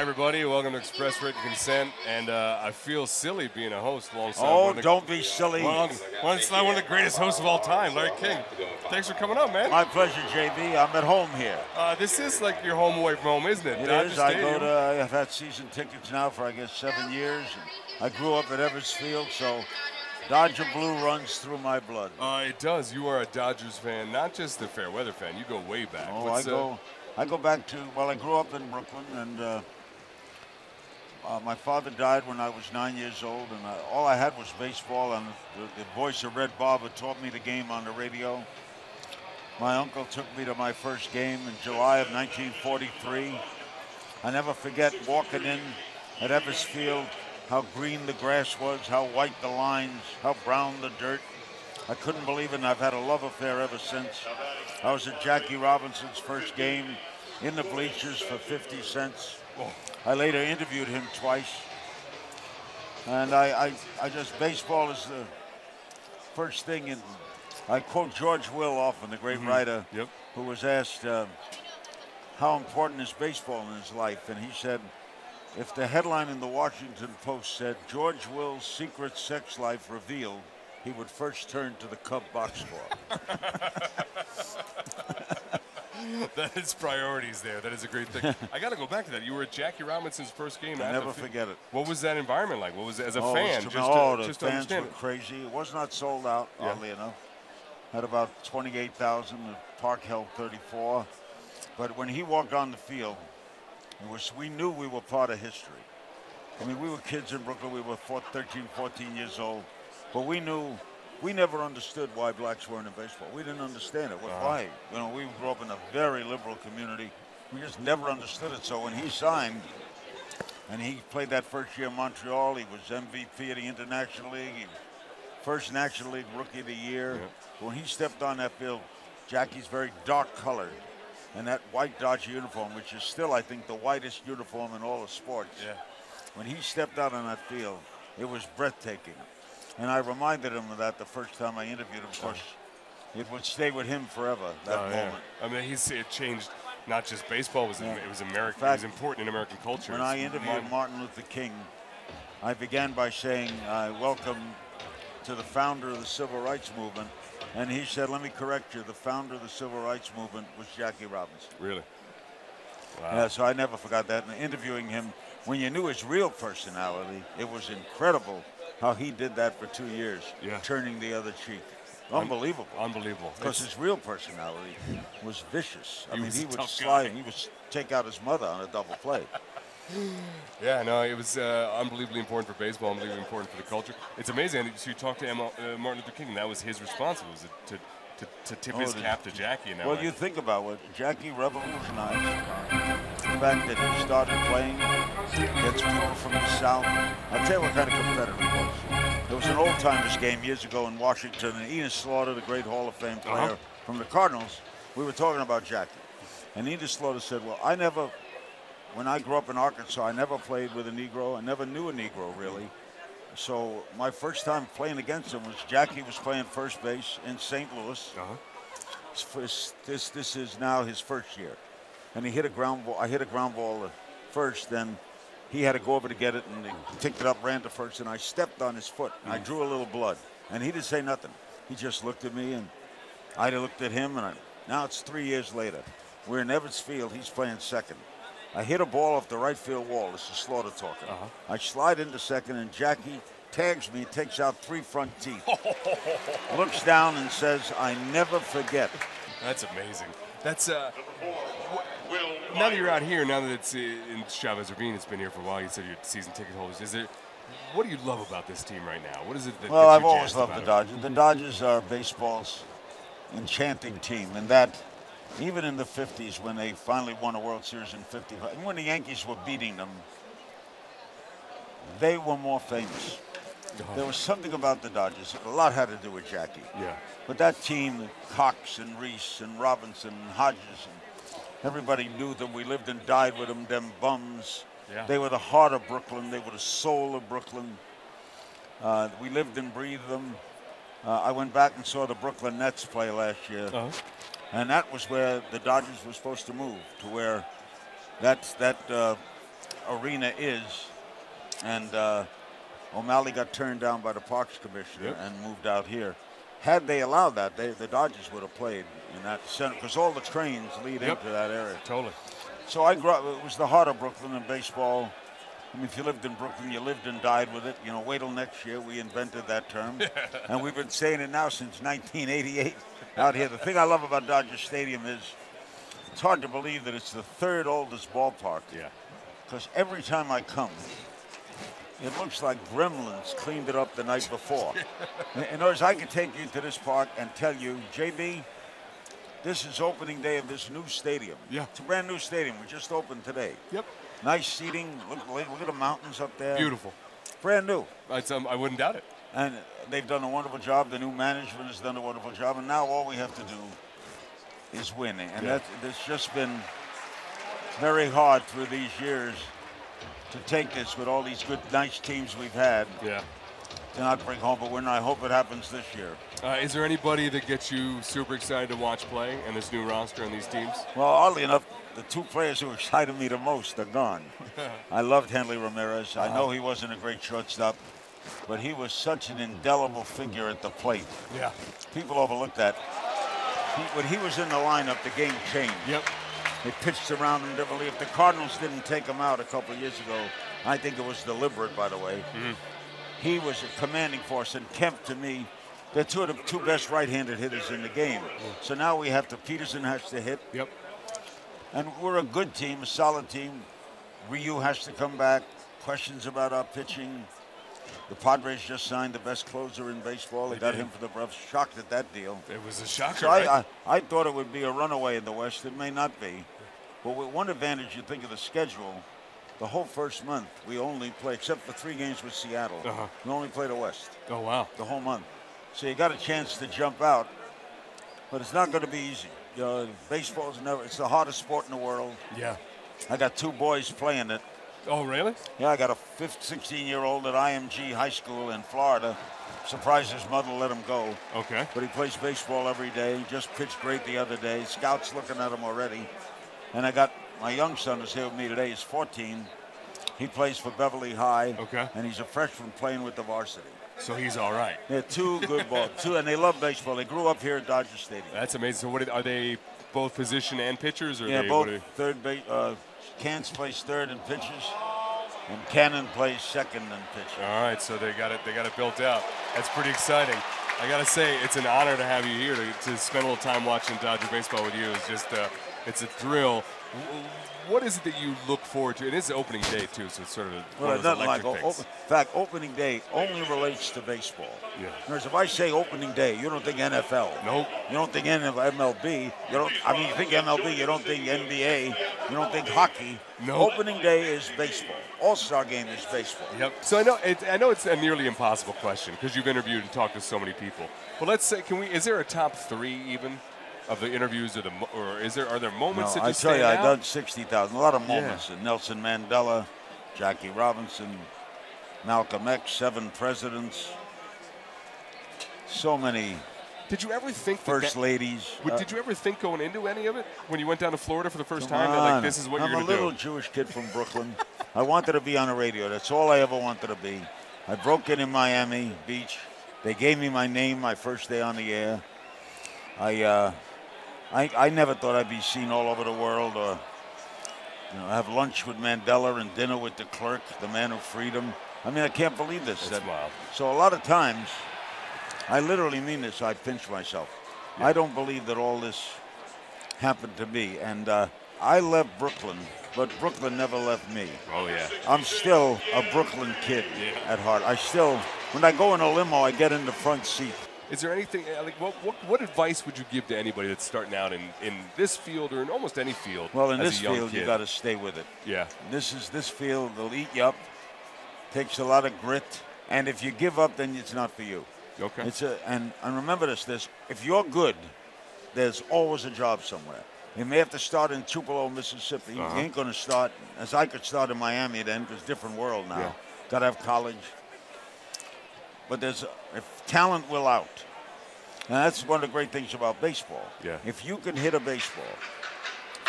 Hi, everybody. Welcome to Express Written Consent. And uh, I feel silly being a host alongside. Oh, one of the- don't be silly. Well, not one of the greatest hosts of all time, Larry King. Thanks for coming up, man. My pleasure, JB. I'm at home here. Uh, this is like your home away from home, isn't it? It Dodger is. I go to, I've had season tickets now for I guess seven years. And I grew up at Ebbets Field, so Dodger blue runs through my blood. Uh, it does. You are a Dodgers fan, not just a fair weather fan. You go way back. Oh, What's, I go. I go back to. Well, I grew up in Brooklyn, and uh, uh, my father died when I was nine years old, and I, all I had was baseball. And the, the voice of Red Barber taught me the game on the radio. My uncle took me to my first game in July of 1943. I never forget walking in at Ebbets Field, how green the grass was, how white the lines, how brown the dirt. I couldn't believe it, and I've had a love affair ever since. I was at Jackie Robinson's first game in the bleachers for 50 cents. I later interviewed him twice. And I, I, I just, baseball is the first thing in, I quote George Will often, the great writer, Yep. who was asked uh, how important is baseball in his life. And he said, if the headline in the Washington Post said, George Will's secret sex life revealed, he would first turn to the Cub box score. that is priorities there. That is a great thing. I got to go back to that. You were at Jackie Robinson's first game. I never forget it. What was that environment like? What was it as a oh, fan? Just, oh, to, the just fans were it. crazy. It was not sold out, Yeah. oddly enough. Had about 28,000. The park held 34. But when he walked on the field, it was we knew we were part of history. I mean, we were kids in Brooklyn. We were four, 13, 14 years old. But we knew, we never understood why blacks weren't in baseball. We didn't understand it. What, Uh-huh. Why? You know, we grew up in a very liberal community. We just never understood it. So when he signed, and he played that first year in Montreal. He was MVP of the International League. He was first National League Rookie of the Year. When he stepped on that field, Jackie's very dark colored, and that white Dodger uniform, which is still, I think, the whitest uniform in all of sports. Yeah. When he stepped out on that field, it was breathtaking. And I reminded him of that the first time I interviewed him. Of course, it would stay with him forever. That Oh, yeah. moment. I mean, he's it changed. Not just baseball was Yeah. it was American. In it was important in American culture. When I interviewed Martin Luther King, I began by saying, I welcome to the founder of the Civil Rights Movement. And he said, let me correct you, the founder of the Civil Rights Movement was Jackie Robinson. Really. Wow. Yeah, so I never forgot that. And interviewing him, when you knew his real personality, it was incredible how he did that for two years, Yeah. turning the other cheek. Unbelievable. Unbelievable. Because his real personality was vicious. I He mean, he would slide, guy. he would take out his mother on a double play. Yeah, no, it was uh, unbelievably important for baseball, unbelievably important for the culture. It's amazing. So you talked to uh, Martin Luther King, and that was his response was to, to, to tip his Oh, the- cap to Jackie. That Well, way. you think about what Jackie revolutionized. The fact that he started playing, gets people from the South. I'll tell you what kind of competitor he was. There was an old timers game years ago in Washington, and Enos Slaughter, the great Hall of Fame player Uh-huh. from the Cardinals, we were talking about Jackie. And Enos Slaughter said, Well, I never, when I grew up in Arkansas, I never played with a Negro. I never knew a Negro, really. So my first time playing against him was Jackie was playing first base in St. Louis. Uh-huh. His this this is now his first year, and he hit a ground ball. I hit a ground ball first, then he had to go over to get it, and he picked it up, ran to first, and I stepped on his foot, and I drew a little blood, and he didn't say nothing. He just looked at me, and I looked at him, and I, now it's three years later. We're in Ebbets Field. He's playing second. I hit a ball off the right field wall. This is Slaughter talking. I slide into second, and Jackie tags me, takes out three front teeth, looks down, and says, "I never forget." That's amazing. That's uh. wh- Now that you're out here, now that it's uh, in Chavez Ravine, it's been here for a while. You said you're season ticket holders. Is there? What do you love about this team right now? What is it that? Well, gets I've always loved about the it? Dodgers. The Dodgers are baseball's enchanting team, and that even in the 50s when they finally won a World Series in 55, and when the Yankees were beating them, they were more famous. There was something about the Dodgers. A lot had to do with Jackie. Yeah. But that team, Cox and Reese and Robinson and Hodges, and everybody knew them. We lived and died with them, them bums. Yeah. They were the heart of Brooklyn. They were the soul of Brooklyn. Uh, we lived and breathed them. Uh, I went back and saw the Brooklyn Nets play last year. Uh-huh. And that was where the Dodgers were supposed to move, to where that, that uh, arena is, and uh, O'Malley got turned down by the Parks Commissioner Yep. and moved out here. Had they allowed that, they, the Dodgers would have played in that center because all the trains lead Yep. into that area. Totally. So I grew up, it was the heart of Brooklyn in baseball. I mean, if you lived in Brooklyn, you lived and died with it. You know, wait till next year. We invented that term. and we've been saying it now since 1988 out here. The thing I love about Dodger Stadium is it's hard to believe that it's the third oldest ballpark Yeah. because every time I come, it looks like gremlins cleaned it up the night before. in other words, I could take you to this park and tell you, JB, this is opening day of this new stadium. Yeah. It's a brand new stadium. We just opened today. Yep. Nice seating. Look, look at the mountains up there. Beautiful. Brand new. Um, I wouldn't doubt it. And they've done a wonderful job. The new management has done a wonderful job. And now all we have to do is win. And Yeah. that, it's just been very hard through these years to take this with all these good, nice teams we've had Yeah. To not bring home. But we're I hope it happens this year. Uh, is there anybody that gets you super excited to watch play in this new roster and these teams? Well, oddly enough, the two players who excited me the most are gone. I loved Hanley Ramirez. I know he wasn't a great shortstop, but he was such an indelible figure at the plate. Yeah. People overlook that. He, when he was in the lineup, the game changed. Yep. They pitched around him differently. If the Cardinals didn't take him out a couple years ago, I think it was deliberate, by the way. He was a commanding force, and Kemp, to me, they're two of the two best right-handed hitters in the game. So now we have to. Pederson has to hit, Yep. and we're a good team, a solid team. Ryu has to come back. Questions about our pitching. The Padres just signed the best closer in baseball. They, They got did. him for the Braves. Shocked at that deal. It was a shocker. So right? I, I, I thought it would be a runaway in the West. It may not be. But with one advantage, you think of the schedule, the whole first month, we only play, except for three games with Seattle, Uh-huh. we only play the West oh wow. the whole month. So you got a chance to jump out, but it's not going to be easy. You know, baseball's never, it's the hardest sport in the world. Yeah. I got two boys playing it. Oh really? Yeah, I got a 15, 16 year old at IMG High School in Florida. Surprised his mother let him go. Okay. But he plays baseball every day. He just pitched great the other day. Scouts looking at him already. And I got my young son is here with me today. He's 14. He plays for Beverly High. Okay. And he's a freshman playing with the varsity. So he's all right. They're two good ball, two, and they love baseball. They grew up here at Dodger Stadium. That's amazing. So what are they both position and pitchers, or Yeah, they, both third base. Uh, plays third and pitches, and Cannon plays second and pitches. All right, so they got it. They got it built out. That's pretty exciting. I gotta say, it's an honor to have you here to, to spend a little time watching Dodger baseball with you. It's just, uh, it's a thrill. What is it that you look forward to? It is opening day too, so it's sort of one Well, of those nothing like things. open, in fact, opening day only relates to baseball. Yeah. Whereas if I say opening day, you don't think NFL. Nope. You don't think MLB. You don't. I mean, you think MLB. You don't think NBA. You don't think hockey. Nope. Opening day is baseball. All Star game is baseball. Yep. So I know it, I know it's a nearly impossible question because you've interviewed and talked to so many people. But let's say, can we? Is there a top three even of the interviews or the or is there are there moments No, that I tell you, I've done sixty thousand. A lot of moments. And Nelson Mandela, Jackie Robinson, Malcolm X, seven presidents. So many Did you ever think first that- ladies. Would- Uh, did you ever think going into any of it when you went down to Florida for the first time that like this is what I'm you're a going to little? Jewish kid from Brooklyn. I wanted to be on the radio. That's all I ever wanted to be. I broke in in Miami Beach. They gave me my name my first day on the air. I, uh, I, I never thought I'd be seen all over the world or, you know, have lunch with Mandela and dinner with de Klerk, the man of freedom. I mean, I can't believe this. That's wild. So a lot of times, I literally mean this. I pinch myself. I don't believe that all this happened to me, and uh, I left Brooklyn, but Brooklyn never left me. Oh yeah. I'm still a Brooklyn kid Yeah. at heart. I still, when I go in a limo, I get in the front seat. Is there anything uh, like what, what what advice would you give to anybody that's starting out in, in this field or in almost any field? Well, in this field, you got to stay with it. Yeah. This is this field. They'll eat you up. Takes a lot of grit, and if you give up, then it's not for you. Okay. It's a and, and remember this: this if you're good, there's always a job somewhere. You may have to start in Tupelo, Mississippi. Uh-huh. You ain't going to start as I could start in Miami then, because different world now. Yeah. Got to have college. But there's if talent will out, and that's one of the great things about baseball. Yeah. If you can hit a baseball,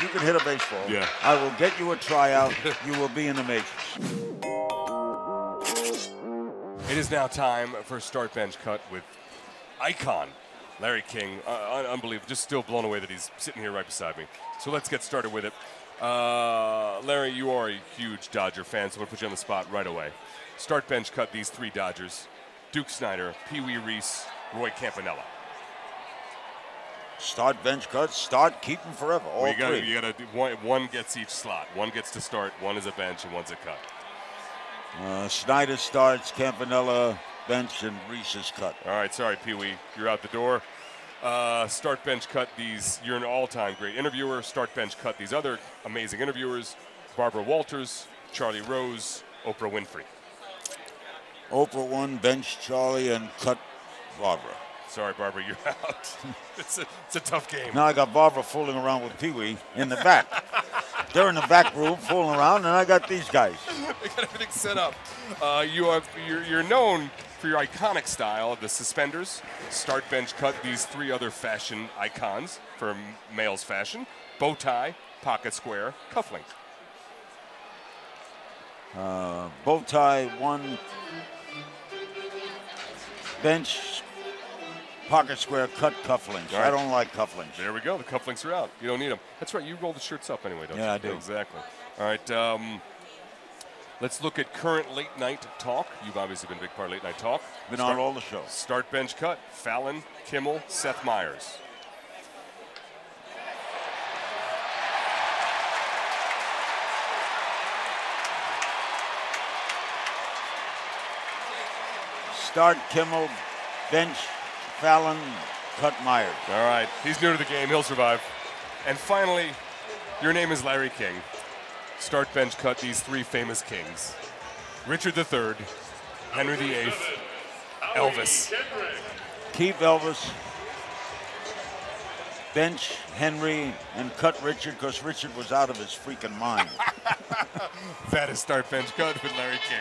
you can hit a baseball, Yeah. I will get you a tryout. you will be in the majors. It is now time for start bench cut with icon Larry King. Uh, unbelievable. Just still blown away that he's sitting here right beside me. So let's get started with it. Uh, Larry, you are a huge Dodger fan, so I'm going to put you on the spot right away. Start bench cut these three Dodgers Duke Snider, Pee Wee Reese, Roy Campanella. Start bench cuts. Start keep them forever. All Well, you gotta, three. you gotta do one, one gets each slot. One gets to start, one is a bench, and one's a cut. Uh, Snyder starts, Campanella bench, and Reese is cut. All right, sorry, Pee Wee, you're out the door. Uh, start bench cut these. You're an all-time great interviewer. Start bench cut these other amazing interviewers: Barbara Walters, Charlie Rose, Oprah Winfrey. Oprah one, bench Charlie, and cut Barbara. Sorry, Barbara, you're out. it's, a, it's a tough game. Now I got Barbara fooling around with Pee Wee in the back. They're in the back room fooling around, and I got these guys. I got everything set up. Uh, you have you're, you're known for your iconic style of the suspenders. Start bench cut these three other fashion icons for males fashion: bow tie, pocket square, cufflink. Uh, bow tie one, bench, pocket square, cut cufflinks. Right. I don't like cufflinks. There we go. The cufflinks are out. You don't need them. That's right. You roll the shirts up anyway, don't you? Yeah, I do. Exactly. All right. Um, let's look at current late night talk. You've obviously been a big part of late night talk. Been Start- on all the shows. Start bench cut. Fallon, Kimmel, Seth Meyers. Start Kimmel, bench Fallon, cut Meyers. All right. He's new to the game. He'll survive. And finally, your name is Larry King. Start bench cut these three famous kings Richard III, Henry VIII, Elvis. Keep Elvis, bench Henry, and cut Richard because Richard was out of his freaking mind. That is Start Bench Cut with Larry King.